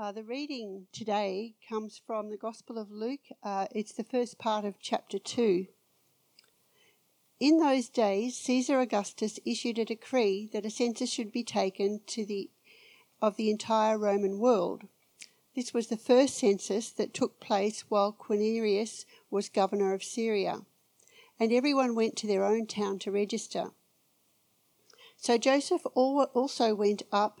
Uh, the reading today comes from the Gospel of Luke. Uh, it's the first part of chapter 2. In those days, Caesar Augustus issued a decree that a census should be taken to the, of the entire Roman world. This was the first census that took place while Quirinius was governor of Syria, and everyone went to their own town to register. So Joseph also went up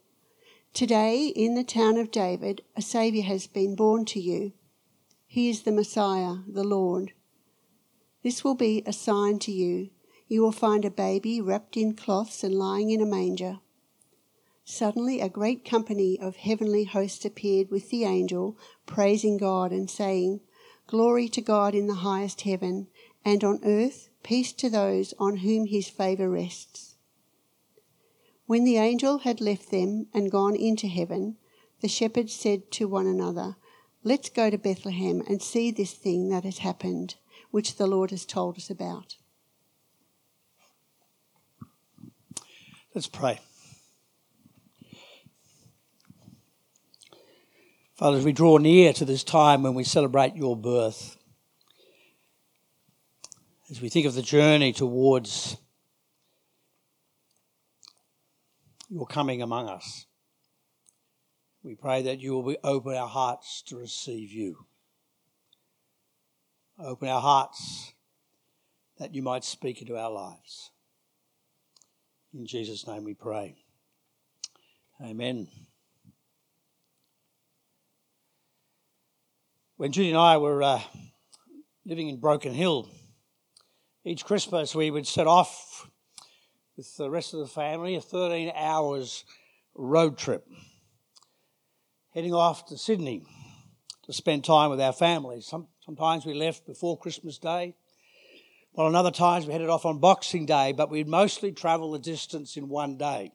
Today, in the town of David, a Saviour has been born to you. He is the Messiah, the Lord. This will be a sign to you. You will find a baby wrapped in cloths and lying in a manger. Suddenly, a great company of heavenly hosts appeared with the angel, praising God and saying, Glory to God in the highest heaven, and on earth peace to those on whom his favour rests. When the angel had left them and gone into heaven, the shepherds said to one another, Let's go to Bethlehem and see this thing that has happened, which the Lord has told us about. Let's pray. Father, as we draw near to this time when we celebrate your birth, as we think of the journey towards your coming among us. We pray that you will open our hearts to receive you. Open our hearts that you might speak into our lives. In Jesus' name we pray. Amen. When Judy and I were uh, living in Broken Hill, each Christmas we would set off with the rest of the family, a 13 hours road trip, heading off to Sydney to spend time with our families. Some, sometimes we left before Christmas Day, while on other times we headed off on Boxing Day, but we'd mostly travel the distance in one day.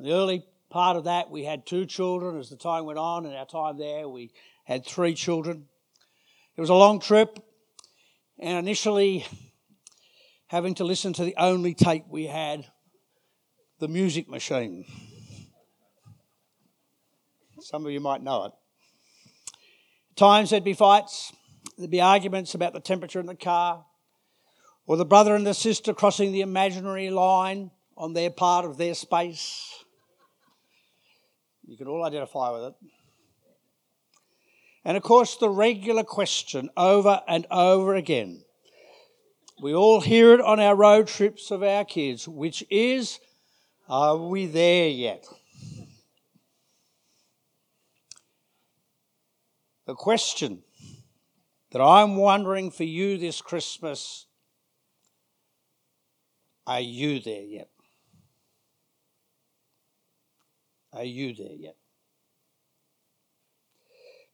In the early part of that, we had two children. As the time went on, and our time there, we had three children. It was a long trip, and initially having to listen to the only tape we had, the music machine. Some of you might know it. At times there'd be fights, there'd be arguments about the temperature in the car, or the brother and the sister crossing the imaginary line on their part of their space. You can all identify with it. And of course, the regular question over and over again we all hear it on our road trips of our kids, which is, are we there yet? The question that I'm wondering for you this Christmas are you there yet? Are you there yet?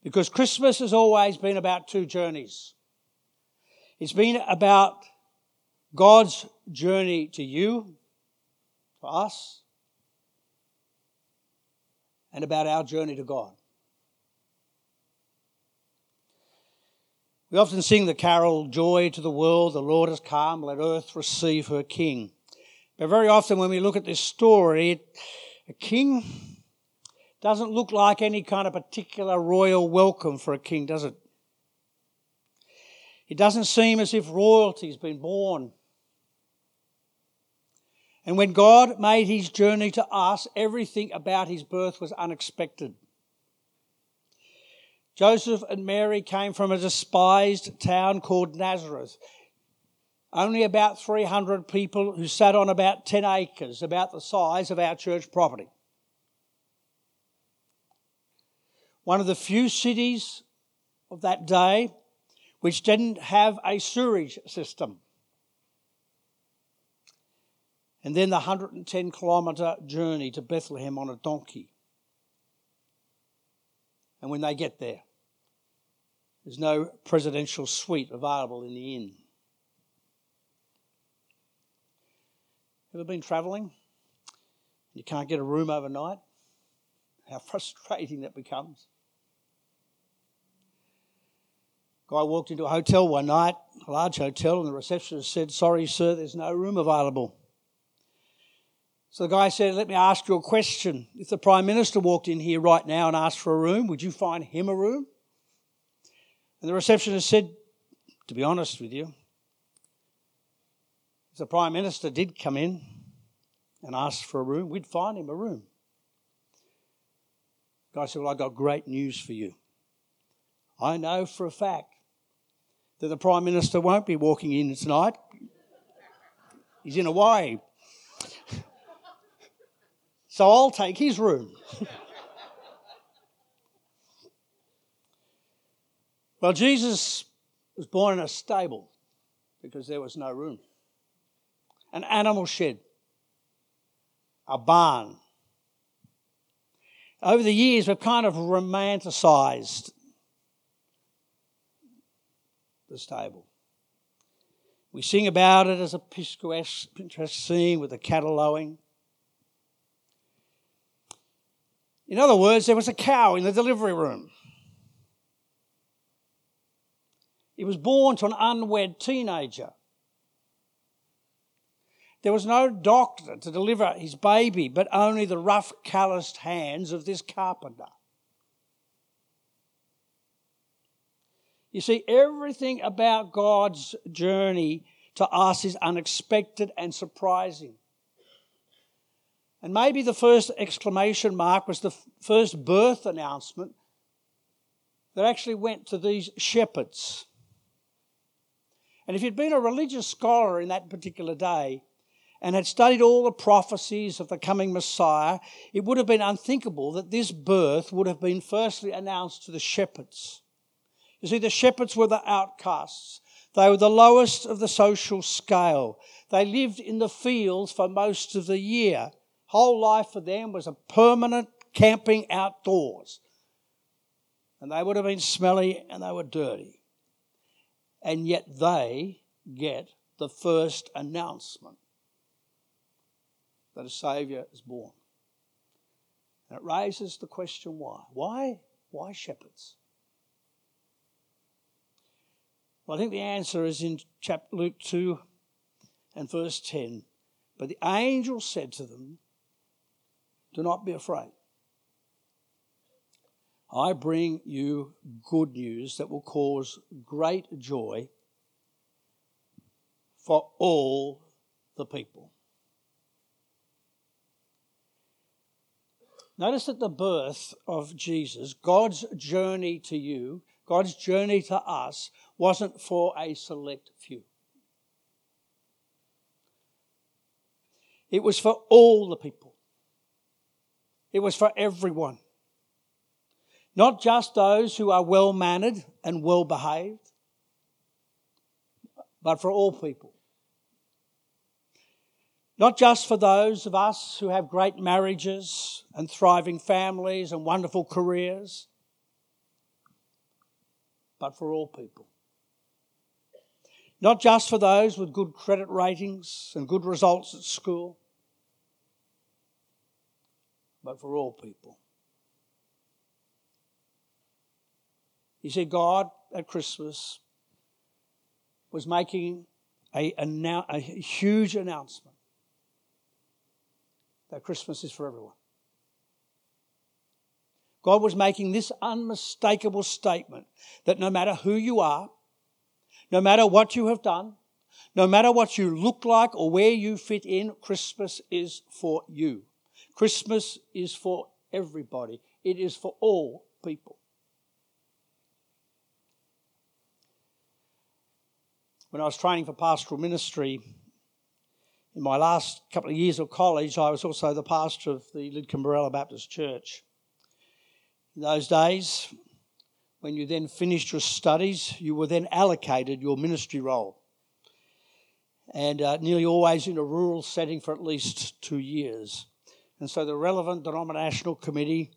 Because Christmas has always been about two journeys. It's been about God's journey to you, to us, and about our journey to God. We often sing the carol, Joy to the world, the Lord has come, let earth receive her King. But very often when we look at this story, a king doesn't look like any kind of particular royal welcome for a king, does it? It doesn't seem as if royalty's been born and when God made his journey to us, everything about his birth was unexpected. Joseph and Mary came from a despised town called Nazareth. Only about 300 people who sat on about 10 acres, about the size of our church property. One of the few cities of that day which didn't have a sewerage system. And then the 110 kilometre journey to Bethlehem on a donkey. And when they get there, there's no presidential suite available in the inn. Ever been travelling? You can't get a room overnight? How frustrating that becomes. Guy walked into a hotel one night, a large hotel, and the receptionist said, Sorry, sir, there's no room available. So the guy said, Let me ask you a question. If the Prime Minister walked in here right now and asked for a room, would you find him a room? And the receptionist said, To be honest with you, if the Prime Minister did come in and ask for a room, we'd find him a room. The guy said, Well, I've got great news for you. I know for a fact that the Prime Minister won't be walking in tonight. He's in Hawaii. So I'll take his room. well, Jesus was born in a stable because there was no room. An animal shed, a barn. Over the years, we've kind of romanticised the stable. We sing about it as a picturesque scene with the cattle lowing. In other words, there was a cow in the delivery room. It was born to an unwed teenager. There was no doctor to deliver his baby, but only the rough, calloused hands of this carpenter. You see, everything about God's journey to us is unexpected and surprising. And maybe the first exclamation mark was the first birth announcement that actually went to these shepherds. And if you'd been a religious scholar in that particular day and had studied all the prophecies of the coming Messiah, it would have been unthinkable that this birth would have been firstly announced to the shepherds. You see, the shepherds were the outcasts. They were the lowest of the social scale. They lived in the fields for most of the year. Whole life for them was a permanent camping outdoors. And they would have been smelly and they were dirty. And yet they get the first announcement that a Saviour is born. And it raises the question why? Why? Why shepherds? Well, I think the answer is in chapter Luke 2 and verse 10. But the angel said to them, Do not be afraid. I bring you good news that will cause great joy for all the people. Notice that the birth of Jesus, God's journey to you, God's journey to us, wasn't for a select few. It was for all the people. It was for everyone. Not just those who are well mannered and well behaved, but for all people. Not just for those of us who have great marriages and thriving families and wonderful careers, but for all people. Not just for those with good credit ratings and good results at school, but for all people. You see, God at Christmas was making a, a, huge announcement that Christmas is for everyone. God was making this unmistakable statement that no matter who you are, no matter what you have done, no matter what you look like or where you fit in, Christmas is for you. Christmas is for everybody, it is for all people. When I was training for pastoral ministry, in my last couple of years of college, I was also the pastor of the Lidcombe Baptist Church. In those days, when you then finished your studies, you were then allocated your ministry role. And uh, nearly always in a rural setting for at least two years. And so the relevant denominational committee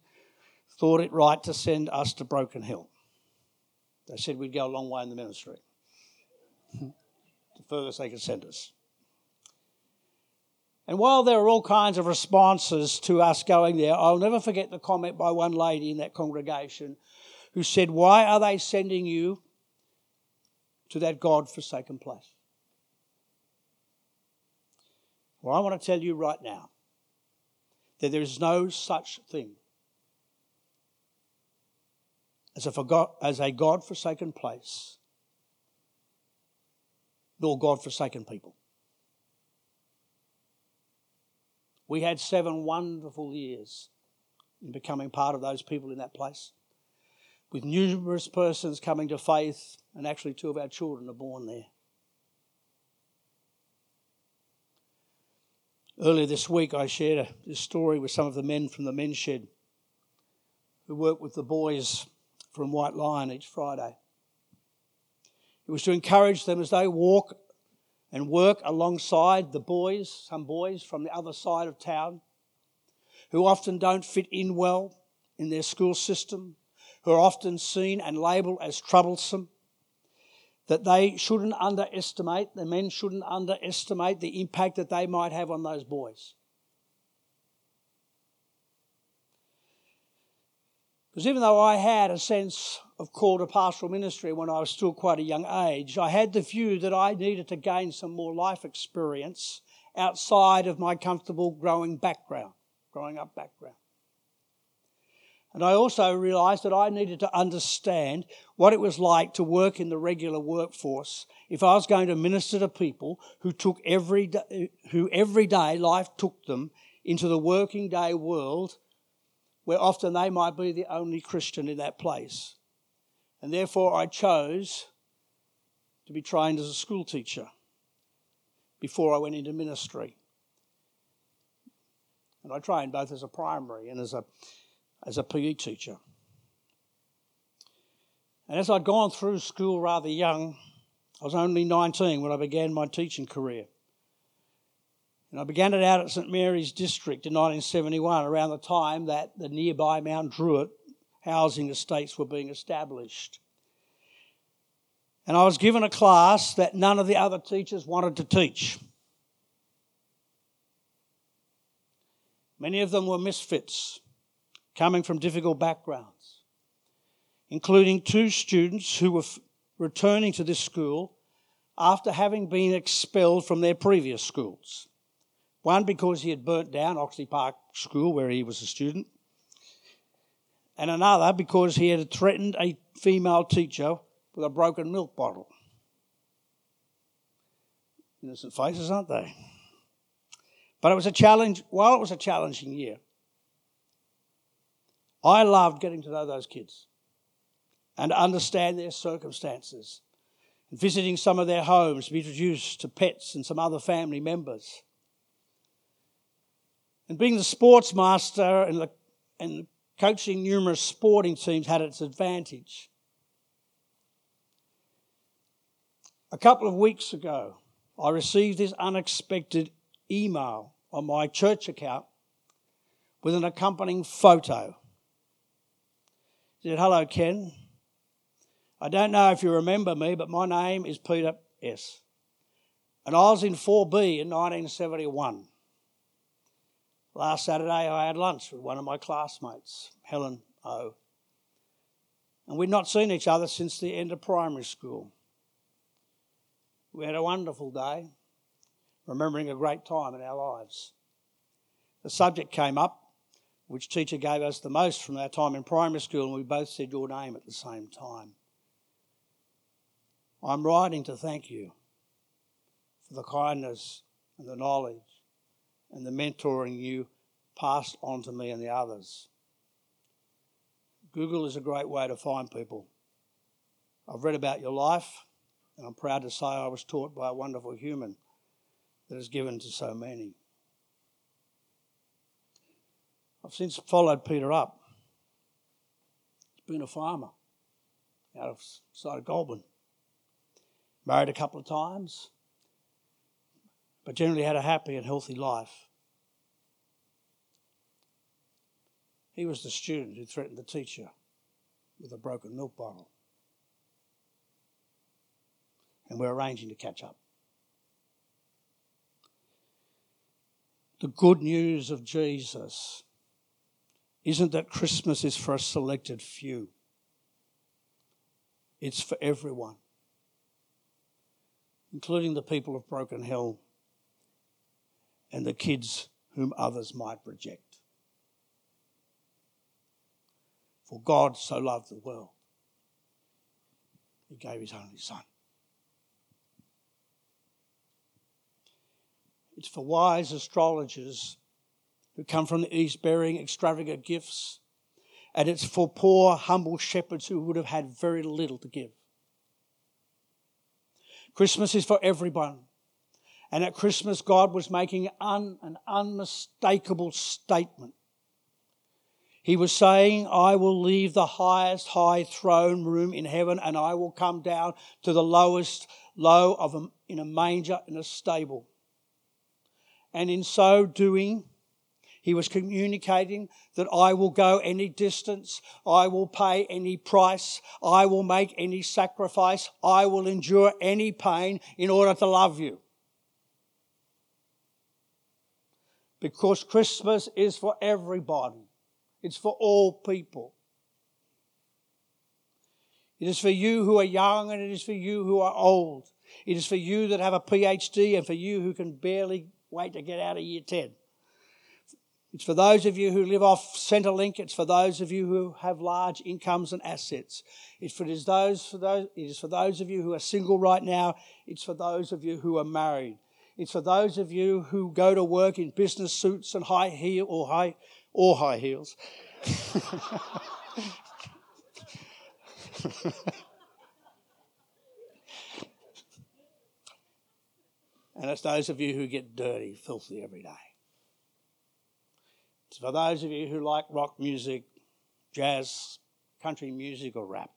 thought it right to send us to Broken Hill. They said we'd go a long way in the ministry. the furthest they could send us. And while there are all kinds of responses to us going there, I'll never forget the comment by one lady in that congregation who said, Why are they sending you to that God forsaken place? Well, I want to tell you right now that there is no such thing as a, forgot, as a God forsaken place, nor God forsaken people. We had seven wonderful years in becoming part of those people in that place with numerous persons coming to faith, and actually, two of our children are born there. Earlier this week, I shared a, this story with some of the men from the men's shed who work with the boys from Whitelion each Friday. It was to encourage them as they walk and work alongside the boys, some boys from the other side of town, who often don't fit in well in their school system, who are often seen and labelled as troublesome, that they shouldn't underestimate, the men shouldn't underestimate the impact that they might have on those boys. Because even though I had a sense of call to pastoral ministry when I was still quite a young age, I had the view that I needed to gain some more life experience outside of my comfortable growing background, growing up background. And I also realised that I needed to understand what it was like to work in the regular workforce if I was going to minister to people who took every day, who every day life took them into the working day world where often they might be the only Christian in that place. And therefore I chose to be trained as a school teacher before I went into ministry. And I trained both as a primary and as a as a PE teacher. And as I'd gone through school rather young, I was only 19 when I began my teaching career. And I began it out at St Mary's District in 1971, around the time that the nearby Mount Druitt housing estates were being established. And I was given a class that none of the other teachers wanted to teach. Many of them were misfits coming from difficult backgrounds, including two students who were f- returning to this school after having been expelled from their previous schools. One because he had burnt down Oxley Park School, where he was a student, and another because he had threatened a female teacher with a broken milk bottle. Innocent faces, aren't they? But it was a challenge, while it was a challenging year, I loved getting to know those kids and understand their circumstances, and visiting some of their homes, be introduced to pets and some other family members. And being the sports master and, the, and coaching numerous sporting teams had its advantage. A couple of weeks ago, I received this unexpected email on my church account with an accompanying photo he said, Hello, Ken. I don't know if you remember me, but my name is Peter S. And I was in 4B in 1971. Last Saturday, I had lunch with one of my classmates, Helen O. And we'd not seen each other since the end of primary school. We had a wonderful day, remembering a great time in our lives. The subject came up which teacher gave us the most from our time in primary school, and we both said your name at the same time. I'm writing to thank you for the kindness and the knowledge and the mentoring you passed on to me and the others. Google is a great way to find people. I've read about your life And I'm proud to say I was taught by a wonderful human that has given to so many. I've since followed Peter up. He's been a farmer out of side of Goulburn. Married a couple of times, but generally had a happy and healthy life. He was the student who threatened the teacher with a broken milk bottle. And we're arranging to catch up. The good news of Jesus isn't that Christmas is for a selected few, it's for everyone, including the people of Broken Hill and the kids whom others might reject. For God so loved the world, He gave His only Son. It's for wise astrologers who come from the east bearing extravagant gifts. And it's for poor, humble shepherds who would have had very little to give. Christmas is for everyone. And at Christmas, God was making un, an unmistakable statement. He was saying, I will leave the highest high throne room in heaven and I will come down to the lowest low of a, in a manger in a stable. And in so doing, he was communicating that I will go any distance, I will pay any price, I will make any sacrifice, I will endure any pain in order to love you. Because Christmas is for everybody, it's for all people. It is for you who are young and it is for you who are old. It is for you that have a PhD and for you who can barely wait to get out of year 10. It's for those of you who live off Centrelink. It's for those of you who have large incomes and assets. It's for, it is those for those. It is for those of you who are single right now. It's for those of you who are married. It's for those of you who go to work in business suits and high heel or high or high heels. and it's those of you who get dirty, filthy every day. It's for those of you who like rock music, jazz, country music, or rap.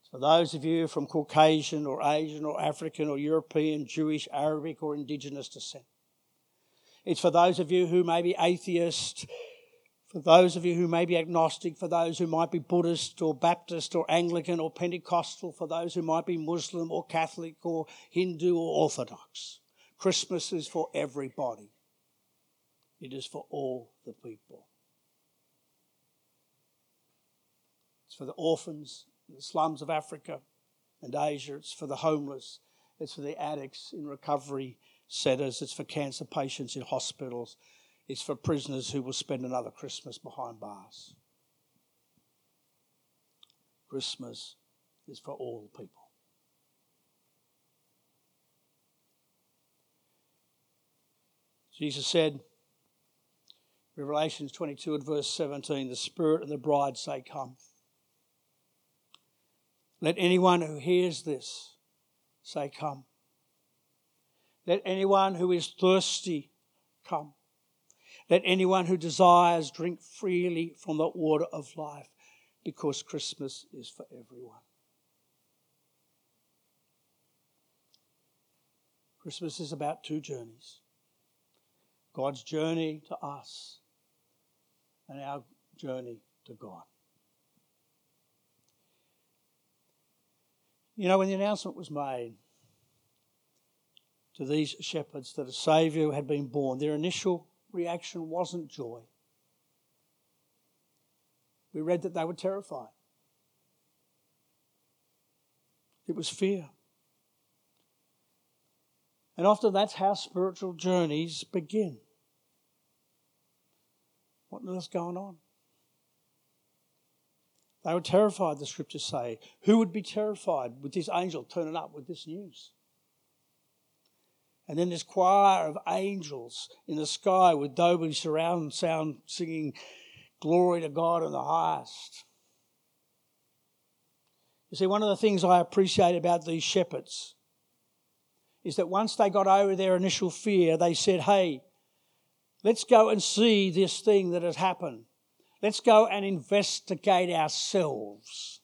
It's for those of you from Caucasian or Asian or African or European, Jewish, Arabic, or indigenous descent. It's for those of you who may be atheist, for those of you who may be agnostic, for those who might be Buddhist or Baptist or Anglican or Pentecostal, for those who might be Muslim or Catholic or Hindu or Orthodox. Christmas is for everybody. It is for all the people. It's for the orphans in the slums of Africa and Asia. It's for the homeless. It's for the addicts in recovery centres. It's for cancer patients in hospitals. It's for prisoners who will spend another Christmas behind bars. Christmas is for all people. Jesus said, Revelations 22 and verse 17 the Spirit and the bride say, Come. Let anyone who hears this say, Come. Let anyone who is thirsty come. Let anyone who desires drink freely from the water of life, because Christmas is for everyone. Christmas is about two journeys God's journey to us and our journey to God. You know, when the announcement was made to these shepherds that a Saviour had been born, their initial reaction wasn't joy. We read that they were terrified. It was fear. And often that's how spiritual journeys begin. What on earth's going on? They were terrified, the scriptures say. Who would be terrified with this angel turning up with this news? And then this choir of angels in the sky with Dolby surround sound singing, Glory to God in the highest. You see, one of the things I appreciate about these shepherds is that once they got over their initial fear, they said, Hey, let's go and see this thing that has happened. Let's go and investigate ourselves.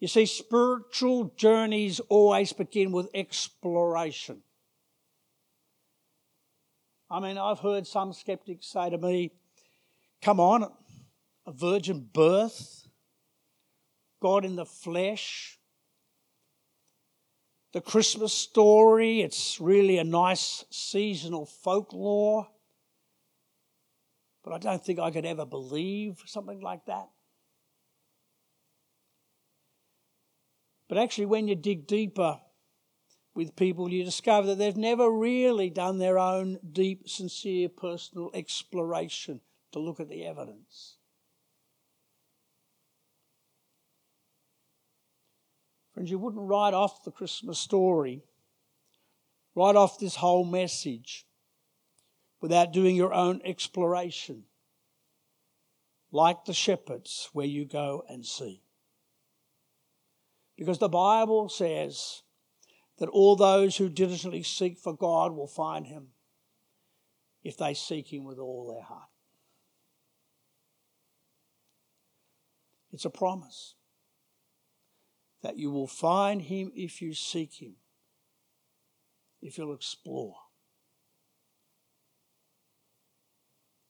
You see, spiritual journeys always begin with exploration. I mean, I've heard some skeptics say to me, come on, a virgin birth, God in the flesh, the Christmas story, it's really a nice seasonal folklore. But I don't think I could ever believe something like that. But actually, when you dig deeper with people, you discover that they've never really done their own deep, sincere, personal exploration to look at the evidence. Friends, you wouldn't write off the Christmas story, write off this whole message without doing your own exploration, like the shepherds, where you go and see. Because the Bible says that all those who diligently seek for God will find Him if they seek Him with all their heart. It's a promise that you will find Him if you seek Him, if you'll explore.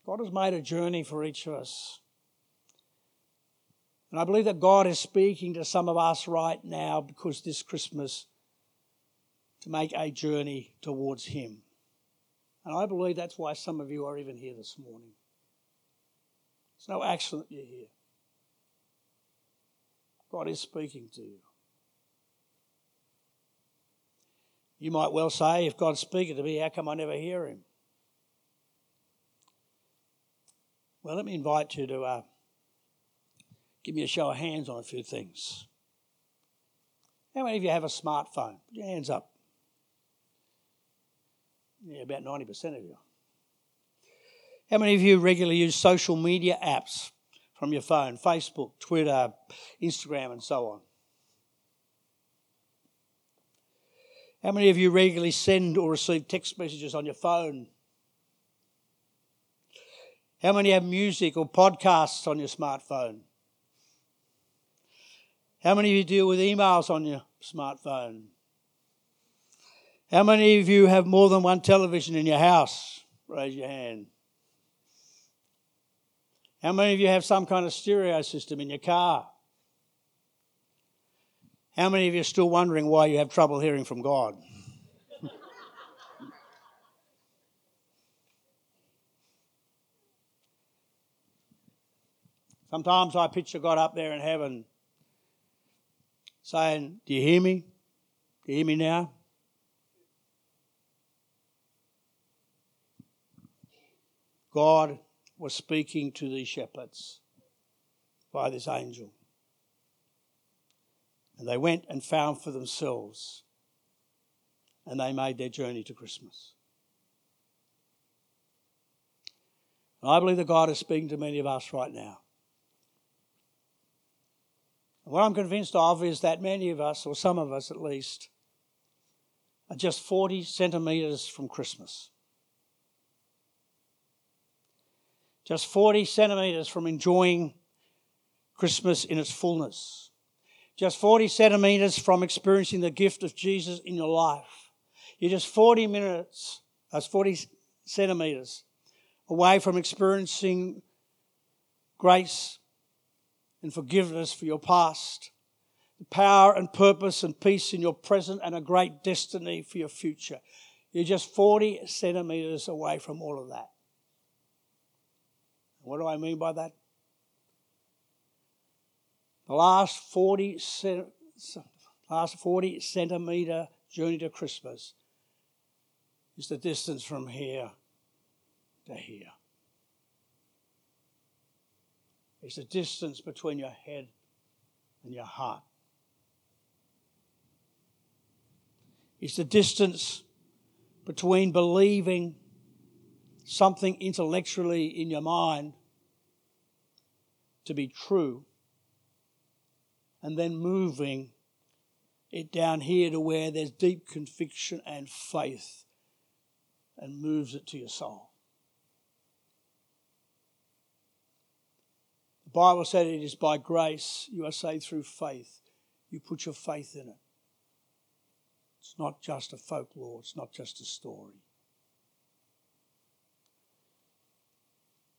God has made a journey for each of us. And I believe that God is speaking to some of us right now because this Christmas to make a journey towards Him. And I believe that's why some of you are even here this morning. It's no accident you're here. God is speaking to you. You might well say, if God's speaking to me, how come I never hear Him? Well, let me invite you to uh, give me a show of hands on a few things. How many of you have a smartphone? Put your hands up. Yeah, about 90% of you. How many of you regularly use social media apps from your phone? Facebook, Twitter, Instagram, and so on. How many of you regularly send or receive text messages on your phone? How many have music or podcasts on your smartphone? How many of you deal with emails on your smartphone? How many of you have more than one television in your house? Raise your hand. How many of you have some kind of stereo system in your car? How many of you are still wondering why you have trouble hearing from God? Sometimes I picture God up there in heaven saying, Do you hear me? Do you hear me now? God was speaking to these shepherds by this angel. And they went and found for themselves, and they made their journey to Christmas. And I believe that God is speaking to many of us right now. And what I'm convinced of is that many of us, or some of us at least, are just 40 centimetres from Christmas. Just 40 centimetres from enjoying Christmas in its fullness just 40 centimeters from experiencing the gift of Jesus in your life. You're just 40 minutes, that's 40 centimeters away from experiencing grace and forgiveness for your past, the power and purpose and peace in your present, and a great destiny for your future. You're just 40 centimeters away from all of that. What do I mean by that? The last 40, last 40 centimetre journey to Christmas is the distance from here to here. It's the distance between your head and your heart. It's the distance between believing something intellectually in your mind to be true and then moving it down here to where there's deep conviction and faith and moves it to your soul. The Bible said it is by grace you are saved through faith. You put your faith in it. It's not just a folklore, it's not just a story.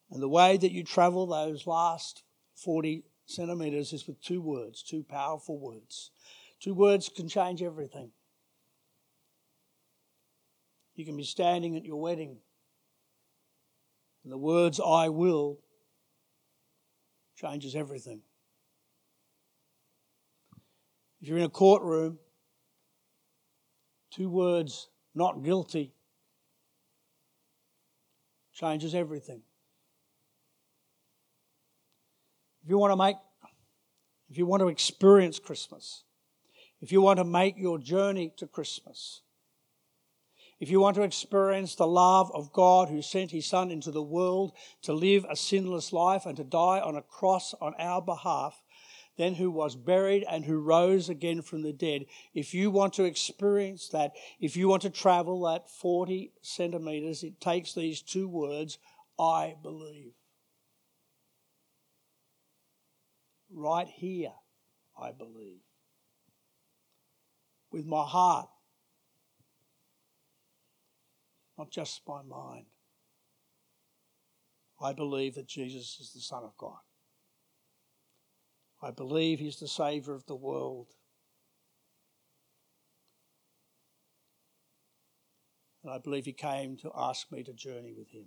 And the way that you travel those last 40 centimeters is with two words, two powerful words. Two words can change everything. You can be standing at your wedding, and the words I will changes everything. If you're in a courtroom, two words, not guilty, changes everything. If you want to make, if you want to experience Christmas, if you want to make your journey to Christmas, if you want to experience the love of God who sent his Son into the world to live a sinless life and to die on a cross on our behalf, then who was buried and who rose again from the dead, if you want to experience that, if you want to travel that 40 centimeters, it takes these two words I believe. Right here, I believe with my heart, not just my mind. I believe that Jesus is the Son of God. I believe He's the Saviour of the world. And I believe He came to ask me to journey with Him.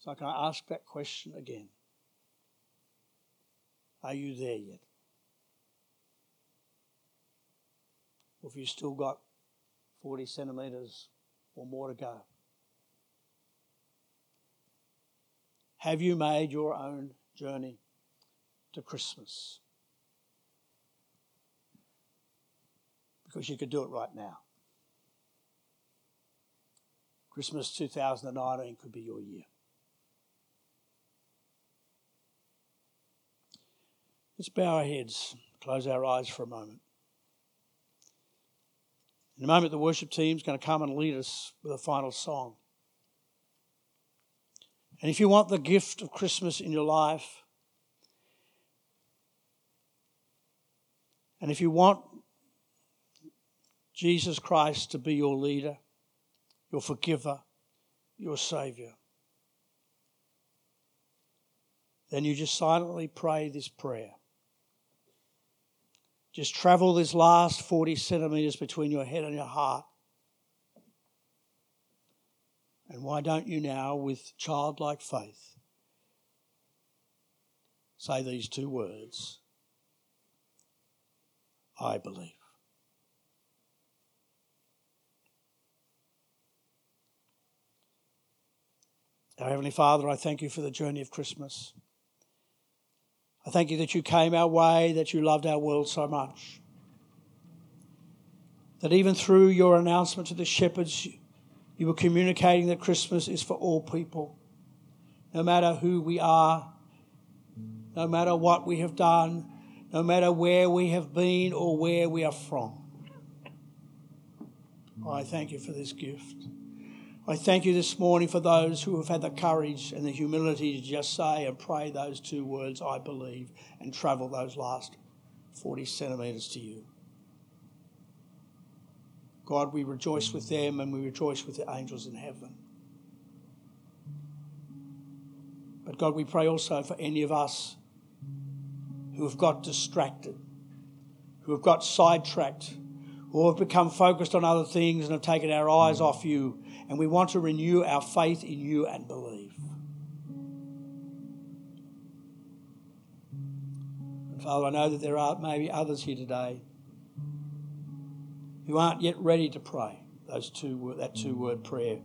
So, can I ask that question again? Are you there yet? Or have you still got 40 centimetres or more to go? Have you made your own journey to Christmas? Because you could do it right now. Christmas 2019 could be your year. Let's bow our heads, close our eyes for a moment. In a moment, the worship team is going to come and lead us with a final song. And if you want the gift of Christmas in your life, and if you want Jesus Christ to be your leader, your forgiver, your Savior, then you just silently pray this prayer. Just travel this last 40 centimeters between your head and your heart. And why don't you now, with childlike faith, say these two words I believe. Our Heavenly Father, I thank you for the journey of Christmas. I thank you that you came our way, that you loved our world so much. That even through your announcement to the shepherds, you were communicating that Christmas is for all people, no matter who we are, no matter what we have done, no matter where we have been or where we are from. I thank you for this gift. I thank you this morning for those who have had the courage and the humility to just say and pray those two words, I believe, and travel those last 40 centimetres to you. God, we rejoice with them and we rejoice with the angels in heaven. But God, we pray also for any of us who have got distracted, who have got sidetracked, who have become focused on other things and have taken our eyes off you and we want to renew our faith in you and believe. And Father, I know that there are maybe others here today who aren't yet ready to pray those two that two word prayer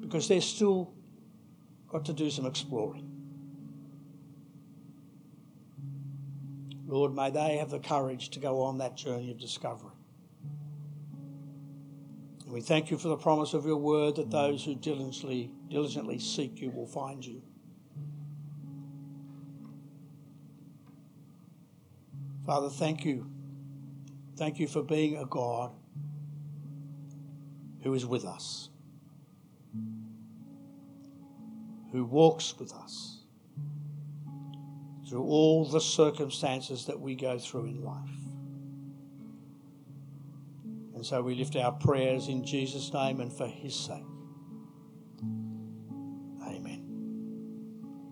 because they're still got to do some exploring. Lord, may they have the courage to go on that journey of discovery. And we thank you for the promise of your word that those who diligently, diligently seek you will find you. Father, thank you. Thank you for being a God who is with us, who walks with us through all the circumstances that we go through in life. And so we lift our prayers in Jesus' name and for his sake.